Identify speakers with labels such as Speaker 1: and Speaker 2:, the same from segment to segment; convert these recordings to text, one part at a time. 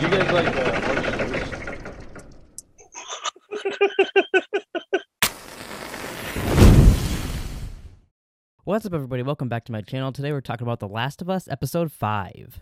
Speaker 1: You guys like uh?
Speaker 2: What's up, everybody? Welcome back to my channel. Today we're talking about The Last of Us, Episode 5.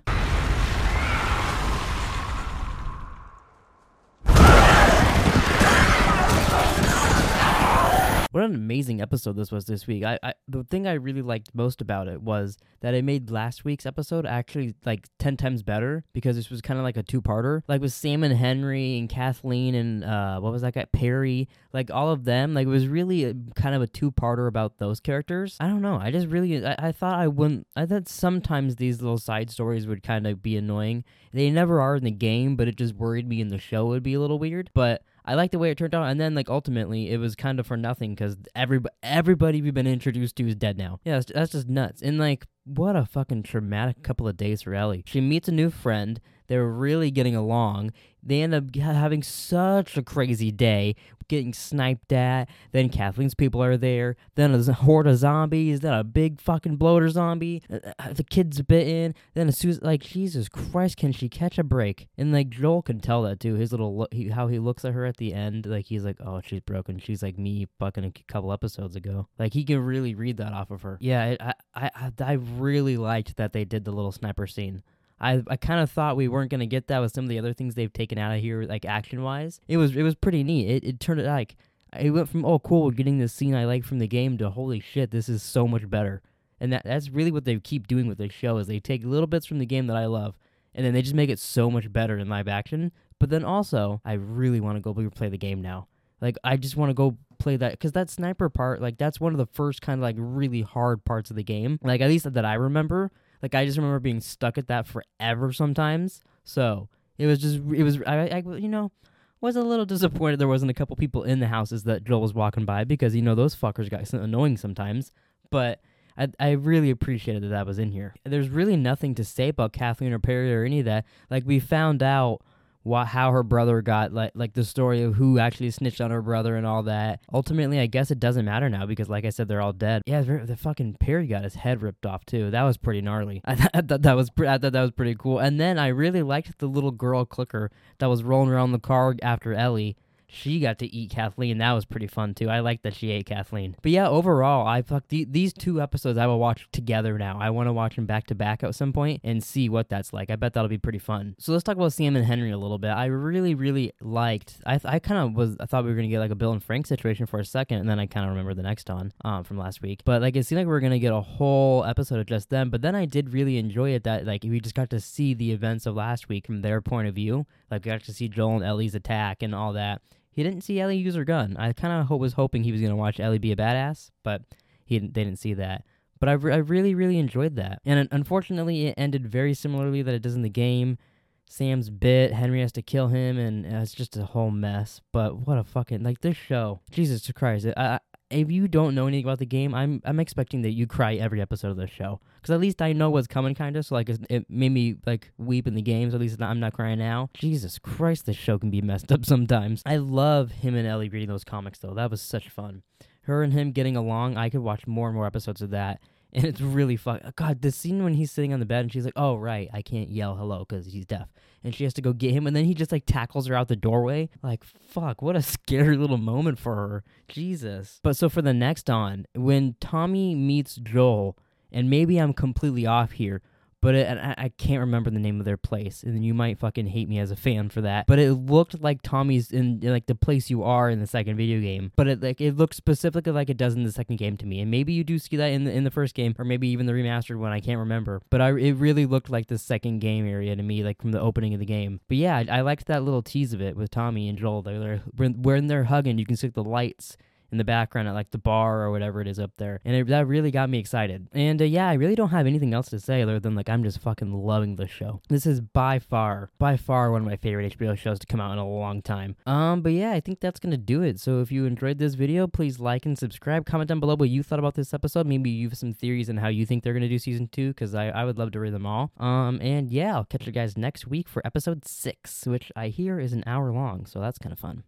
Speaker 2: What an amazing episode this was this week. I, I the thing I really liked most about it was that it made last week's episode actually like 10 times better because this was kind of like a two-parter. Like with Sam and Henry and Kathleen and uh what was that guy Perry, like all of them, like it was really a, kind of a two-parter about those characters. I don't know. I just really I, I thought I wouldn't I thought sometimes these little side stories would kind of be annoying. They never are in the game, but it just worried me in the show would be a little weird. But I like the way it turned out, and then like ultimately it was kind of for nothing because everybody everybody we've been introduced to is dead now. Yeah, that's, that's just nuts. And like, what a fucking traumatic couple of days for Ellie. She meets a new friend. They're really getting along. They end up having such a crazy day, getting sniped at. Then Kathleen's people are there. Then a horde of zombies. Then a big fucking bloater zombie. Uh, uh, the kid's bitten. Then a Susan, like Jesus Christ, can she catch a break? And like Joel can tell that too. His little look, he, how he looks at her at the end, like he's like, oh, she's broken. She's like me, fucking a couple episodes ago. Like he can really read that off of her. Yeah, I, I, I, I really liked that they did the little sniper scene. I I kind of thought we weren't gonna get that with some of the other things they've taken out of here, like action wise. It was it was pretty neat. It it turned it like it went from oh cool, getting this scene I like from the game to holy shit, this is so much better. And that that's really what they keep doing with this show is they take little bits from the game that I love, and then they just make it so much better in live action. But then also, I really want to go play the game now. Like I just want to go play that because that sniper part, like that's one of the first kind of like really hard parts of the game. Like at least that I remember. Like I just remember being stuck at that forever sometimes. So it was just it was I, I you know was a little disappointed there wasn't a couple people in the houses that Joel was walking by because you know those fuckers got annoying sometimes. But I I really appreciated that that was in here. There's really nothing to say about Kathleen or Perry or any of that. Like we found out what how her brother got like like the story of who actually snitched on her brother and all that. Ultimately, I guess it doesn't matter now because like I said, they're all dead. Yeah, the fucking Perry got his head ripped off too. That was pretty gnarly. I thought that was I thought that was pretty cool. And then I really liked the little girl clicker that was rolling around the car after Ellie she got to eat Kathleen. That was pretty fun too. I like that she ate Kathleen. But yeah, overall, I fuck the, these two episodes I will watch together now. I want to watch them back to back at some point and see what that's like. I bet that'll be pretty fun. So let's talk about Sam and Henry a little bit. I really, really liked. I, I kind of was. I thought we were gonna get like a Bill and Frank situation for a second, and then I kind of remember the next on um, from last week. But like it seemed like we were gonna get a whole episode of just them. But then I did really enjoy it that like we just got to see the events of last week from their point of view. Like we got to see Joel and Ellie's attack and all that he didn't see Ellie use her gun. I kind of was hoping he was going to watch Ellie be a badass, but he didn't, they didn't see that. But I, re- I really, really enjoyed that. And unfortunately, it ended very similarly that it does in the game. Sam's bit, Henry has to kill him, and uh, it's just a whole mess. But what a fucking like this show, Jesus Christ! I, if you don't know anything about the game, I'm I'm expecting that you cry every episode of this show because at least I know what's coming, kind of. So like it made me like weep in the games. At least I'm not crying now. Jesus Christ, this show can be messed up sometimes. I love him and Ellie reading those comics though. That was such fun. Her and him getting along. I could watch more and more episodes of that and it's really fuck. God, the scene when he's sitting on the bed and she's like, "Oh right, I can't yell hello because he's deaf," and she has to go get him, and then he just like tackles her out the doorway. Like fuck, what a scary little moment for her. Jesus. But so for the next on, when Tommy meets Joel, and maybe I'm completely off here, but it, I, I, can't remember the name of their place, and you might fucking hate me as a fan for that. But it looked like Tommy's in, like the place you are in the second video game, but it like it looks specifically like it does in the second game to me. And maybe you do see that in the in the first game, or maybe even the remastered one. I can't remember, but I it really looked like the second game area to me, like from the opening of the game. But yeah, I, I liked that little tease of it with Tommy and Joel. They're, they're when they're hugging, you can see the lights in the background at like the bar or whatever it is up there. And it, that really got me excited. And uh, yeah, I really don't have anything else to say other than like I'm just fucking loving this show. This is by far, by far one of my favorite HBO shows to come out in a long time. Um, but yeah, I think that's gonna do it. So if you enjoyed this video, please like and subscribe. Comment down below what you thought about this episode. Maybe you have some theories on how you think they're gonna do season two, because I, I would love to read them all. Um, and yeah, I'll catch you guys next week for episode six, which I hear is an hour long, so that's kind of fun.